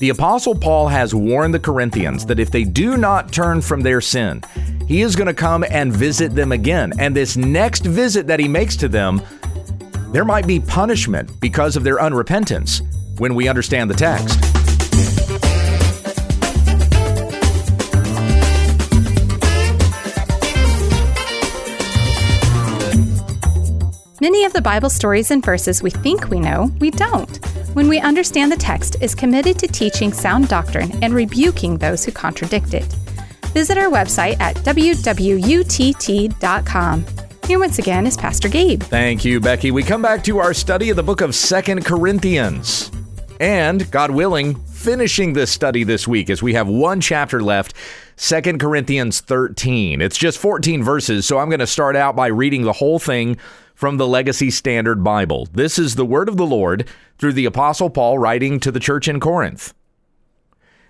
The Apostle Paul has warned the Corinthians that if they do not turn from their sin, he is going to come and visit them again. And this next visit that he makes to them, there might be punishment because of their unrepentance when we understand the text. Many of the Bible stories and verses we think we know, we don't. When we understand the text is committed to teaching sound doctrine and rebuking those who contradict it. Visit our website at wwutt.com. Here once again is Pastor Gabe. Thank you, Becky. We come back to our study of the book of Second Corinthians. And, God willing, finishing this study this week as we have one chapter left, Second Corinthians 13. It's just 14 verses, so I'm going to start out by reading the whole thing from the Legacy Standard Bible. This is the word of the Lord through the Apostle Paul writing to the church in Corinth.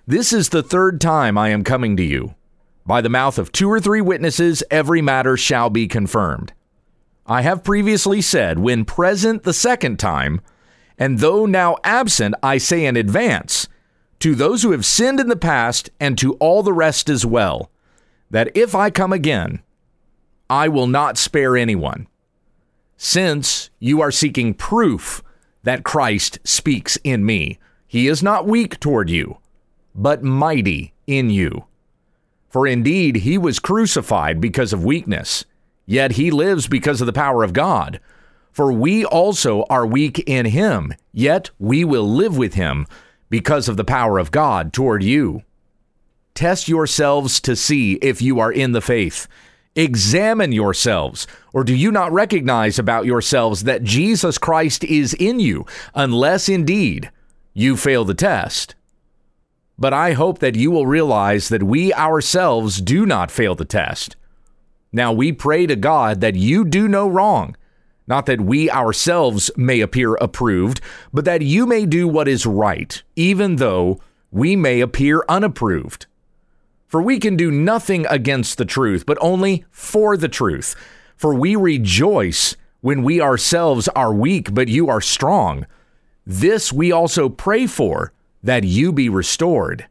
This is the third time I am coming to you. By the mouth of two or three witnesses, every matter shall be confirmed. I have previously said, when present the second time, and though now absent, I say in advance, to those who have sinned in the past and to all the rest as well, that if I come again, I will not spare anyone since you are seeking proof that Christ speaks in me. He is not weak toward you, but mighty in you. For indeed, he was crucified because of weakness, yet he lives because of the power of God. For we also are weak in him, yet we will live with him because of the power of God toward you. Test yourselves to see if you are in the faith. Examine yourselves, or do you not recognize about yourselves that Jesus Christ is in you, unless indeed you fail the test? But I hope that you will realize that we ourselves do not fail the test. Now we pray to God that you do no wrong, not that we ourselves may appear approved, but that you may do what is right, even though we may appear unapproved. For we can do nothing against the truth, but only for the truth. For we rejoice when we ourselves are weak, but you are strong. This we also pray for, that you be restored.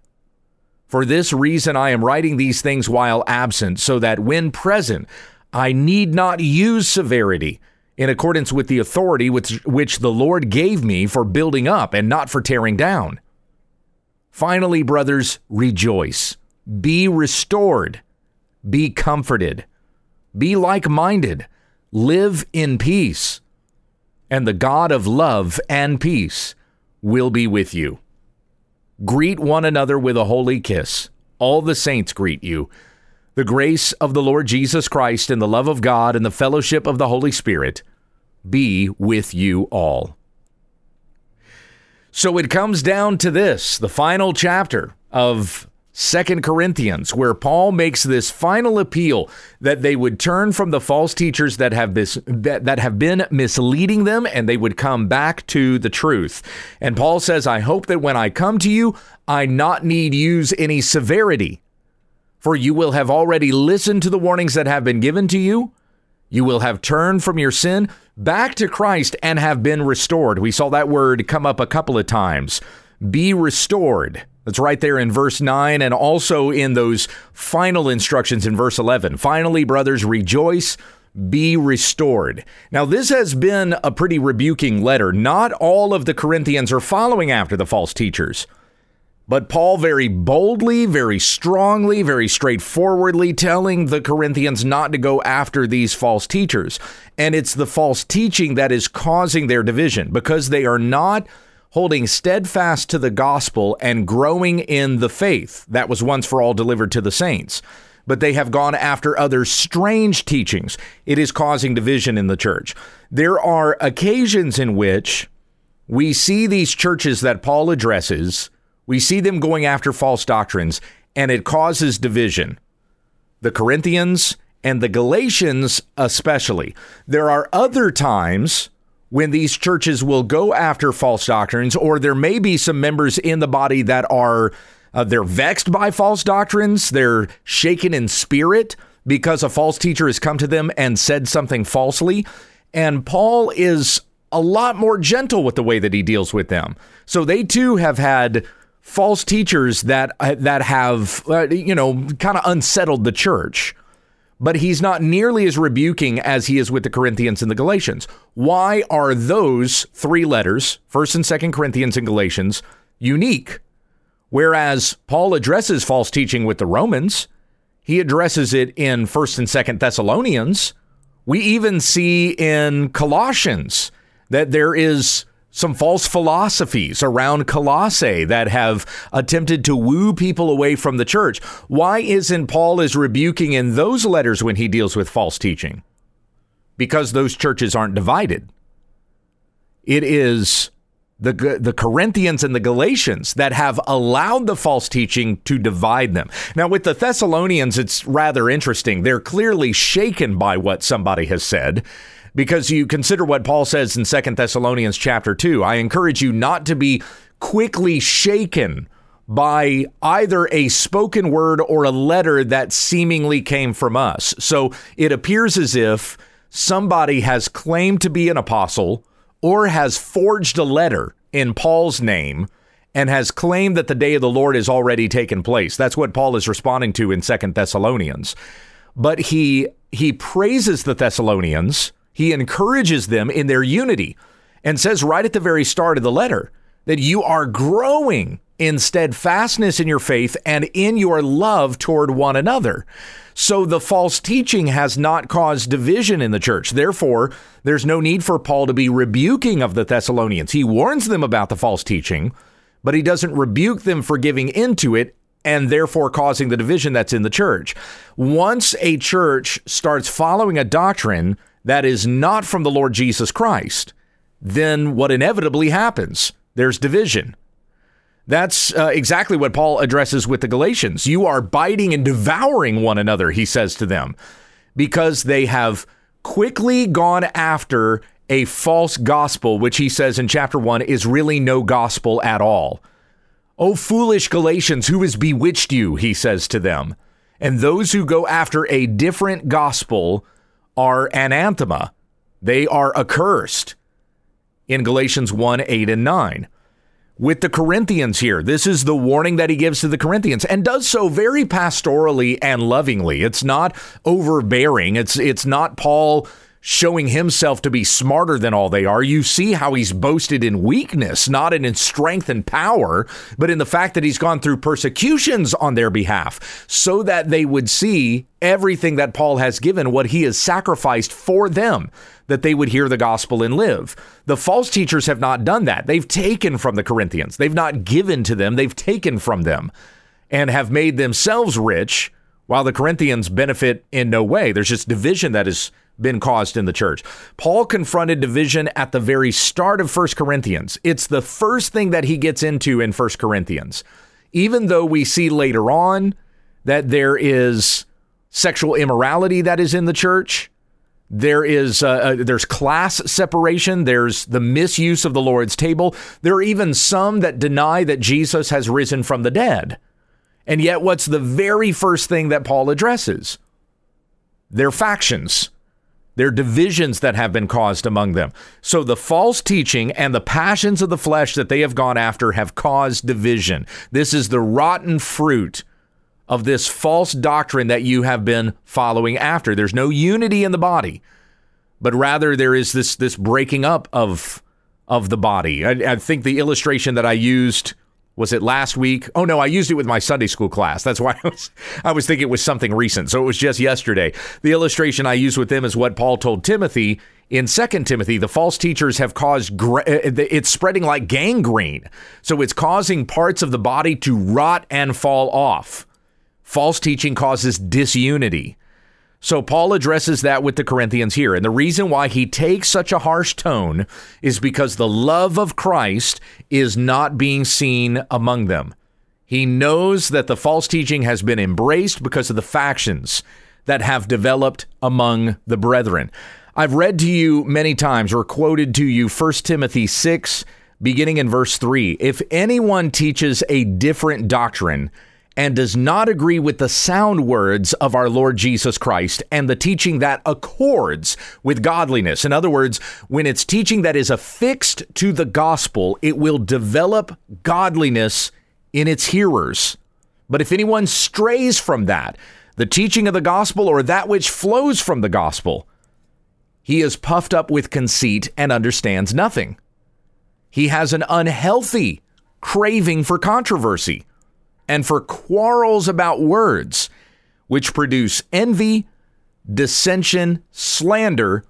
For this reason I am writing these things while absent, so that when present I need not use severity, in accordance with the authority which, which the Lord gave me for building up and not for tearing down. Finally, brothers, rejoice be restored, be comforted, be like minded, live in peace, and the God of love and peace will be with you. Greet one another with a holy kiss. All the saints greet you. The grace of the Lord Jesus Christ and the love of God and the fellowship of the Holy Spirit be with you all. So it comes down to this the final chapter of Second Corinthians, where Paul makes this final appeal that they would turn from the false teachers that have this that, that have been misleading them and they would come back to the truth. And Paul says, I hope that when I come to you, I not need use any severity. For you will have already listened to the warnings that have been given to you. You will have turned from your sin back to Christ and have been restored. We saw that word come up a couple of times. Be restored. That's right there in verse 9 and also in those final instructions in verse 11. Finally, brothers, rejoice, be restored. Now, this has been a pretty rebuking letter. Not all of the Corinthians are following after the false teachers. But Paul very boldly, very strongly, very straightforwardly telling the Corinthians not to go after these false teachers. And it's the false teaching that is causing their division because they are not holding steadfast to the gospel and growing in the faith that was once for all delivered to the saints. But they have gone after other strange teachings. It is causing division in the church. There are occasions in which we see these churches that Paul addresses, we see them going after false doctrines, and it causes division. The Corinthians and the Galatians, especially. There are other times when these churches will go after false doctrines, or there may be some members in the body that are uh, they're vexed by false doctrines, they're shaken in spirit because a false teacher has come to them and said something falsely, and Paul is a lot more gentle with the way that he deals with them. So they too have had false teachers that uh, that have uh, you know kind of unsettled the church but he's not nearly as rebuking as he is with the Corinthians and the Galatians. Why are those three letters, 1st and 2nd Corinthians and Galatians, unique? Whereas Paul addresses false teaching with the Romans, he addresses it in 1st and 2nd Thessalonians. We even see in Colossians that there is some false philosophies around Colossae that have attempted to woo people away from the church. Why isn't Paul as rebuking in those letters when he deals with false teaching? Because those churches aren't divided. It is the the Corinthians and the Galatians that have allowed the false teaching to divide them. Now with the Thessalonians it's rather interesting. They're clearly shaken by what somebody has said because you consider what Paul says in Second Thessalonians chapter 2. I encourage you not to be quickly shaken by either a spoken word or a letter that seemingly came from us. So it appears as if somebody has claimed to be an apostle or has forged a letter in Paul's name and has claimed that the day of the Lord has already taken place. That's what Paul is responding to in Second Thessalonians. But he he praises the Thessalonians he encourages them in their unity and says right at the very start of the letter that you are growing in steadfastness in your faith and in your love toward one another. So the false teaching has not caused division in the church. Therefore, there's no need for Paul to be rebuking of the Thessalonians. He warns them about the false teaching, but he doesn't rebuke them for giving into it and therefore causing the division that's in the church. Once a church starts following a doctrine that is not from the Lord Jesus Christ, then what inevitably happens? There's division. That's uh, exactly what Paul addresses with the Galatians. You are biting and devouring one another, he says to them, because they have quickly gone after a false gospel, which he says in chapter 1 is really no gospel at all. O foolish Galatians, who has bewitched you, he says to them. And those who go after a different gospel are anathema. They are accursed in Galatians 1 8 and 9. With the Corinthians here, this is the warning that he gives to the Corinthians and does so very pastorally and lovingly. It's not overbearing. It's it's not Paul showing himself to be smarter than all they are. You see how he's boasted in weakness, not in strength and power, but in the fact that he's gone through persecutions on their behalf so that they would see everything that Paul has given, what he has sacrificed for them, that they would hear the gospel and live. The false teachers have not done that. They've taken from the Corinthians, they've not given to them, they've taken from them and have made themselves rich while the Corinthians benefit in no way. There's just division that is been caused in the church. Paul confronted division at the very start of 1 Corinthians. It's the first thing that he gets into in 1 Corinthians. Even though we see later on that there is sexual immorality that is in the church, there is uh, uh, there's class separation. There's the misuse of the Lord's table. There are even some that deny that Jesus has risen from the dead. And yet, what's the very first thing that Paul addresses? Their factions. There are divisions that have been caused among them. So the false teaching and the passions of the flesh that they have gone after have caused division. This is the rotten fruit of this false doctrine that you have been following after. There's no unity in the body, but rather there is this this breaking up of of the body. I, I think the illustration that I used was it last week? Oh no, I used it with my Sunday school class. That's why I was I was thinking it was something recent. So it was just yesterday. The illustration I used with them is what Paul told Timothy in 2 Timothy. The false teachers have caused uh, it's spreading like gangrene. So it's causing parts of the body to rot and fall off. False teaching causes disunity. So Paul addresses that with the Corinthians here. And the reason why he takes such a harsh tone is because the love of Christ is not being seen among them. He knows that the false teaching has been embraced because of the factions that have developed among the brethren. I've read to you many times or quoted to you 1 Timothy 6, beginning in verse 3. If anyone teaches a different doctrine, and does not agree with the sound words of our Lord Jesus Christ and the teaching that accords with godliness. In other words, when it's teaching that is affixed to the gospel, it will develop godliness in its hearers. But if anyone strays from that, the teaching of the gospel or that which flows from the gospel, he is puffed up with conceit and understands nothing. He has an unhealthy craving for controversy and for quarrels about words, which produce envy, dissension, slander,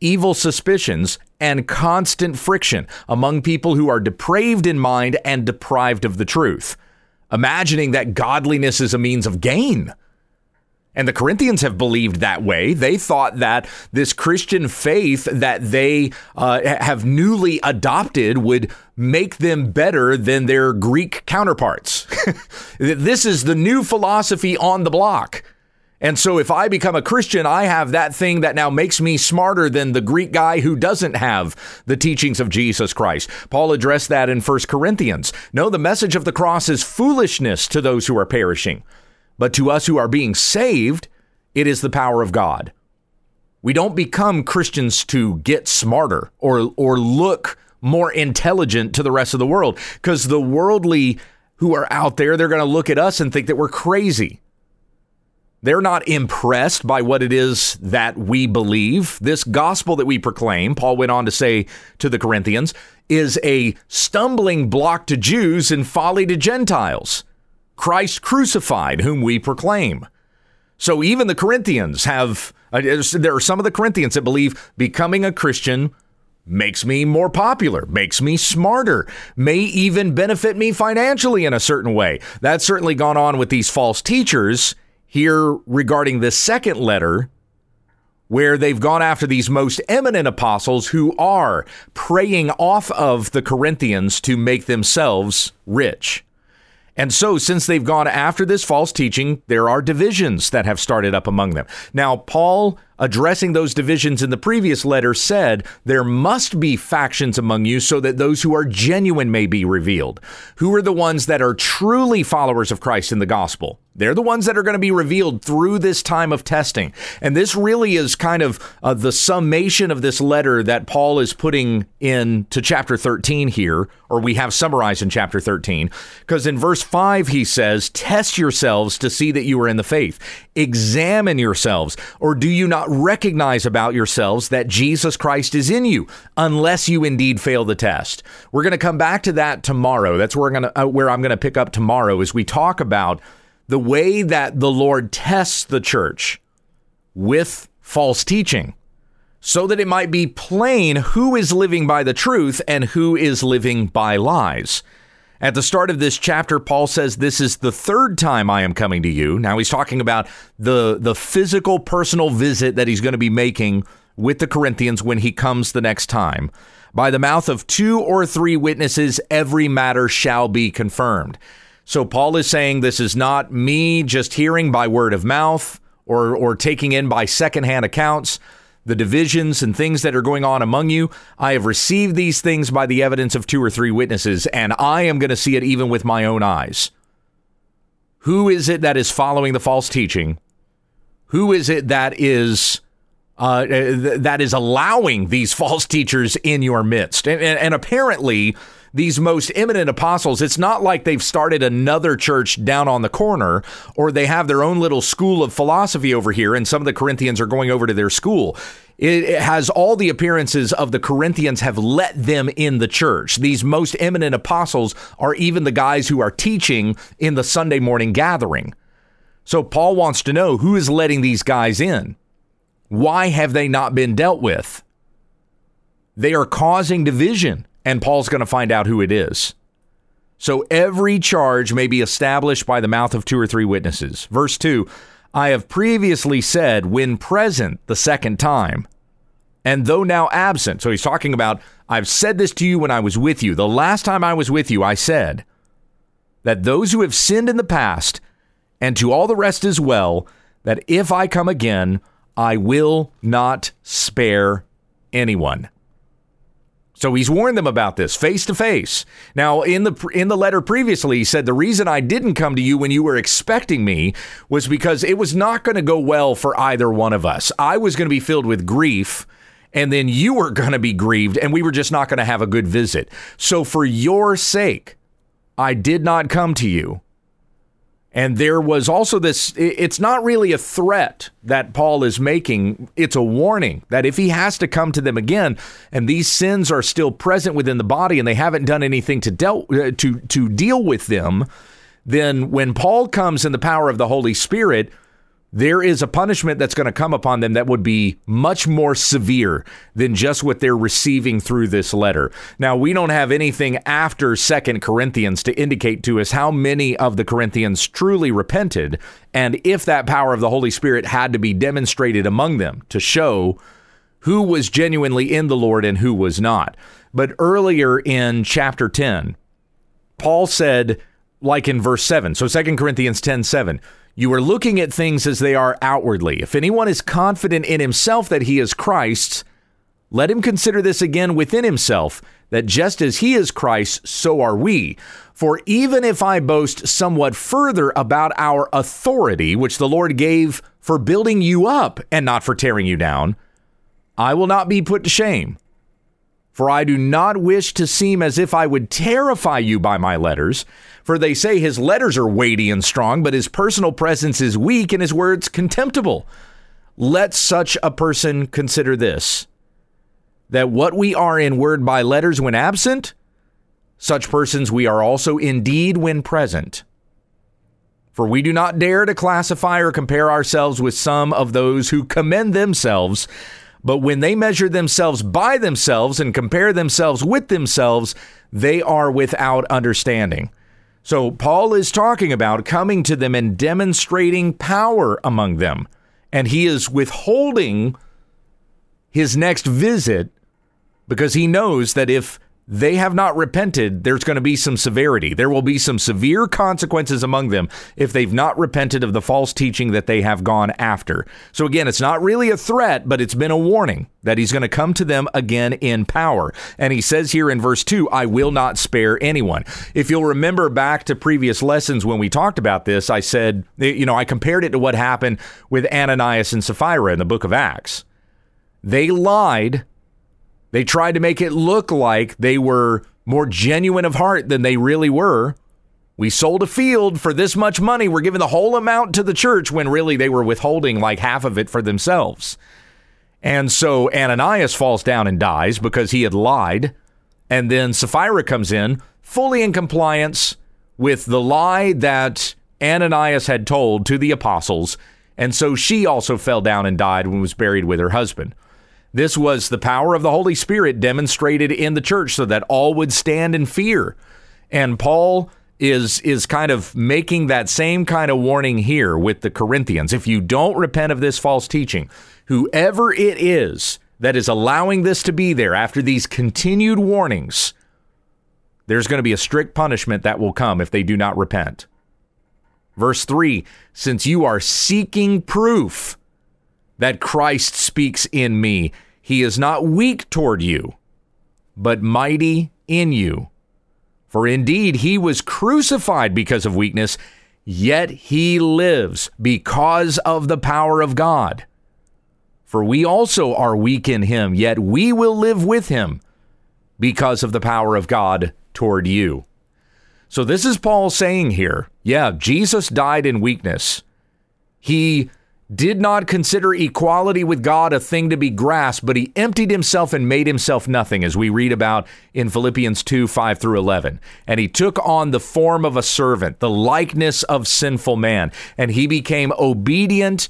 evil suspicions, and constant friction among people who are depraved in mind and deprived of the truth, imagining that godliness is a means of gain. And the Corinthians have believed that way. They thought that this Christian faith that they uh, have newly adopted would make them better than their Greek counterparts. this is the new philosophy on the block. And so if I become a Christian, I have that thing that now makes me smarter than the Greek guy who doesn't have the teachings of Jesus Christ. Paul addressed that in 1 Corinthians. No, the message of the cross is foolishness to those who are perishing, but to us who are being saved, it is the power of God. We don't become Christians to get smarter or or look more intelligent to the rest of the world because the worldly who are out there, they're going to look at us and think that we're crazy. They're not impressed by what it is that we believe. This gospel that we proclaim, Paul went on to say to the Corinthians, is a stumbling block to Jews and folly to Gentiles. Christ crucified, whom we proclaim. So even the Corinthians have, uh, there are some of the Corinthians that believe becoming a Christian makes me more popular, makes me smarter, may even benefit me financially in a certain way. That's certainly gone on with these false teachers here regarding this second letter where they've gone after these most eminent apostles who are preying off of the Corinthians to make themselves rich. And so, since they've gone after this false teaching, there are divisions that have started up among them. Now, Paul addressing those divisions in the previous letter, said, There must be factions among you so that those who are genuine may be revealed. Who are the ones that are truly followers of Christ in the gospel? They're the ones that are going to be revealed through this time of testing. And this really is kind of uh, the summation of this letter that Paul is putting into chapter 13 here, or we have summarized in chapter 13. Because in verse 5, he says, Test yourselves to see that you are in the faith. Examine yourselves, or do you not recognize about yourselves that Jesus Christ is in you, unless you indeed fail the test. We're going to come back to that tomorrow. That's where I'm going to uh, where I'm going to pick up tomorrow as we talk about the way that the Lord tests the church with false teaching so that it might be plain who is living by the truth and who is living by lies. At the start of this chapter, Paul says, This is the third time I am coming to you. Now he's talking about the, the physical personal visit that he's going to be making with the Corinthians when he comes the next time. By the mouth of two or three witnesses, every matter shall be confirmed. So Paul is saying this is not me just hearing by word of mouth or, or taking in by secondhand accounts the divisions and things that are going on among you. I have received these things by the evidence of two or three witnesses, and I am going to see it even with my own eyes. Who is it that is following the false teaching? Who is it that is uh, that is allowing these false teachers in your midst? And, and, and apparently, these most eminent apostles, it's not like they've started another church down on the corner or they have their own little school of philosophy over here and some of the Corinthians are going over to their school. It has all the appearances of the Corinthians have let them in the church. These most eminent apostles are even the guys who are teaching in the Sunday morning gathering. So Paul wants to know who is letting these guys in. Why have they not been dealt with? They are causing division and Paul's going to find out who it is. So every charge may be established by the mouth of two or three witnesses. Verse 2 I have previously said, when present the second time, and though now absent. So he's talking about, I've said this to you when I was with you. The last time I was with you, I said that those who have sinned in the past, and to all the rest as well, that if I come again, I will not spare anyone. So he's warned them about this face to face. Now, in the in the letter previously, he said the reason I didn't come to you when you were expecting me was because it was not going to go well for either one of us. I was going to be filled with grief and then you were going to be grieved and we were just not going to have a good visit. So for your sake, I did not come to you. And there was also this, it's not really a threat that Paul is making. It's a warning that if he has to come to them again and these sins are still present within the body and they haven't done anything to, dealt, uh, to, to deal with them, then when Paul comes in the power of the Holy Spirit, there is a punishment that's going to come upon them that would be much more severe than just what they're receiving through this letter. Now, we don't have anything after Second Corinthians to indicate to us how many of the Corinthians truly repented and if that power of the Holy Spirit had to be demonstrated among them to show who was genuinely in the Lord and who was not. But earlier in chapter 10, Paul said, like in verse 7, so Second Corinthians 10 7, you are looking at things as they are outwardly. If anyone is confident in himself that he is Christ's, let him consider this again within himself, that just as he is Christ, so are we. For even if I boast somewhat further about our authority, which the Lord gave for building you up and not for tearing you down, I will not be put to shame. For I do not wish to seem as if I would terrify you by my letters. For they say his letters are weighty and strong, but his personal presence is weak and his words contemptible. Let such a person consider this that what we are in word by letters when absent, such persons we are also indeed when present. For we do not dare to classify or compare ourselves with some of those who commend themselves but when they measure themselves by themselves and compare themselves with themselves, they are without understanding. So Paul is talking about coming to them and demonstrating power among them. And he is withholding his next visit because he knows that if they have not repented, there's going to be some severity. There will be some severe consequences among them if they've not repented of the false teaching that they have gone after. So, again, it's not really a threat, but it's been a warning that he's going to come to them again in power. And he says here in verse 2, I will not spare anyone. If you'll remember back to previous lessons when we talked about this, I said, you know, I compared it to what happened with Ananias and Sapphira in the book of Acts. They lied they tried to make it look like they were more genuine of heart than they really were. We sold a field for this much money. We're giving the whole amount to the church when really they were withholding like half of it for themselves. And so Ananias falls down and dies because he had lied. And then Sapphira comes in fully in compliance with the lie that Ananias had told to the apostles. And so she also fell down and died and was buried with her husband. This was the power of the Holy Spirit demonstrated in the church so that all would stand in fear. And Paul is is kind of making that same kind of warning here with the Corinthians. If you don't repent of this false teaching, whoever it is that is allowing this to be there after these continued warnings, there's going to be a strict punishment that will come if they do not repent. Verse 3 Since you are seeking proof, that Christ speaks in me. He is not weak toward you, but mighty in you. For indeed he was crucified because of weakness, yet he lives because of the power of God. For we also are weak in him, yet we will live with him because of the power of God toward you. So this is Paul saying here, yeah, Jesus died in weakness. He did not consider equality with God a thing to be grasped, but he emptied himself and made himself nothing, as we read about in Philippians 2 5 through 11. And he took on the form of a servant, the likeness of sinful man, and he became obedient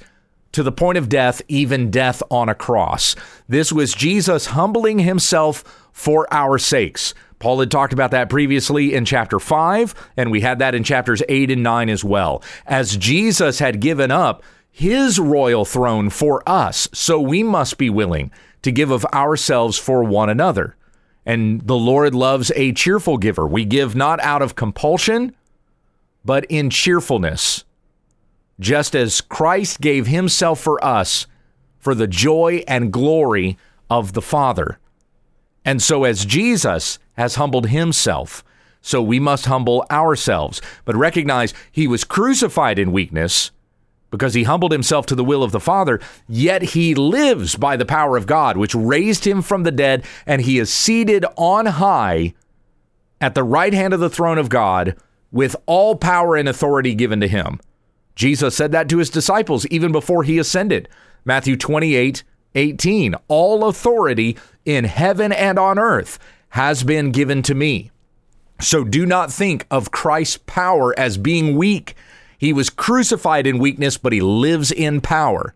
to the point of death, even death on a cross. This was Jesus humbling himself for our sakes. Paul had talked about that previously in chapter 5, and we had that in chapters 8 and 9 as well. As Jesus had given up his royal throne for us, so we must be willing to give of ourselves for one another. And the Lord loves a cheerful giver. We give not out of compulsion, but in cheerfulness, just as Christ gave himself for us for the joy and glory of the Father. And so, as Jesus has humbled himself, so we must humble ourselves. But recognize he was crucified in weakness because he humbled himself to the will of the Father, yet he lives by the power of God, which raised him from the dead, and he is seated on high at the right hand of the throne of God with all power and authority given to him. Jesus said that to his disciples even before he ascended. Matthew 28 18. All authority in heaven and on earth has been given to me. So do not think of Christ's power as being weak. He was crucified in weakness, but he lives in power.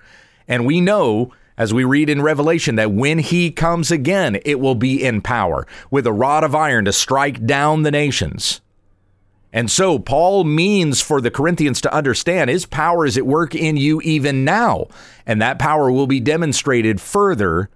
And we know, as we read in Revelation, that when he comes again, it will be in power with a rod of iron to strike down the nations. And so Paul means for the Corinthians to understand his power is at work in you even now. And that power will be demonstrated further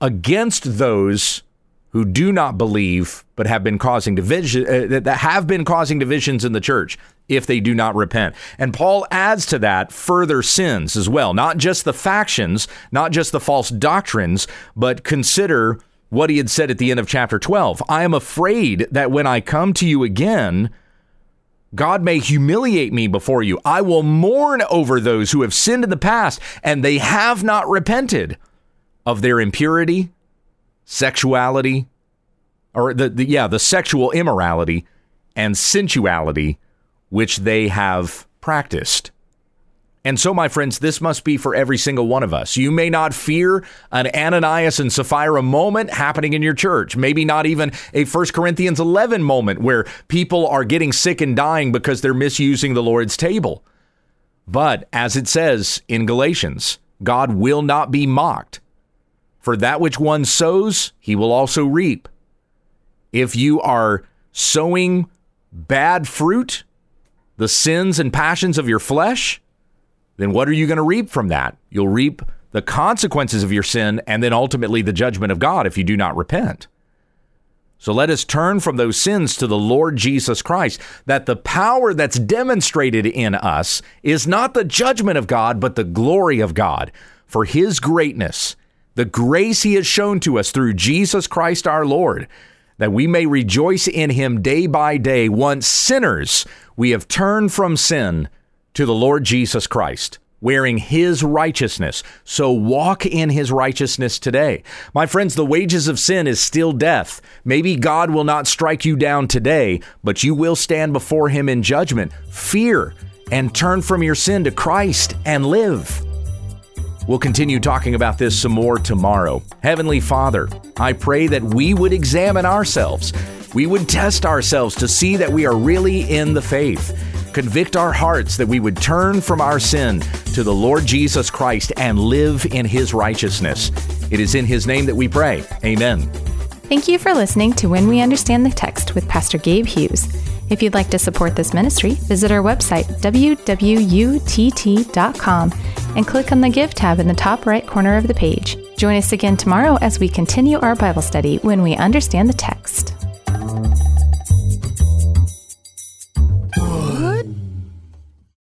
against those who do not believe but have been causing division uh, that have been causing divisions in the church if they do not repent. And Paul adds to that further sins as well, not just the factions, not just the false doctrines, but consider what he had said at the end of chapter 12. I am afraid that when I come to you again, God may humiliate me before you. I will mourn over those who have sinned in the past and they have not repented of their impurity, sexuality, or the, the yeah, the sexual immorality and sensuality which they have practiced. And so, my friends, this must be for every single one of us. You may not fear an Ananias and Sapphira moment happening in your church, maybe not even a 1 Corinthians 11 moment where people are getting sick and dying because they're misusing the Lord's table. But as it says in Galatians, God will not be mocked. For that which one sows, he will also reap. If you are sowing bad fruit, the sins and passions of your flesh, then what are you going to reap from that? You'll reap the consequences of your sin and then ultimately the judgment of God if you do not repent. So let us turn from those sins to the Lord Jesus Christ, that the power that's demonstrated in us is not the judgment of God, but the glory of God for his greatness, the grace he has shown to us through Jesus Christ our Lord, that we may rejoice in him day by day. Once sinners, we have turned from sin to the Lord Jesus Christ, wearing his righteousness. So walk in his righteousness today. My friends, the wages of sin is still death. Maybe God will not strike you down today, but you will stand before him in judgment. Fear and turn from your sin to Christ and live. We'll continue talking about this some more tomorrow. Heavenly Father, I pray that we would examine ourselves. We would test ourselves to see that we are really in the faith. Convict our hearts that we would turn from our sin to the Lord Jesus Christ and live in his righteousness. It is in his name that we pray. Amen. Thank you for listening to When We Understand the Text with Pastor Gabe Hughes. If you'd like to support this ministry, visit our website, wwutt.com, and click on the Give tab in the top right corner of the page. Join us again tomorrow as we continue our Bible study when we understand the text.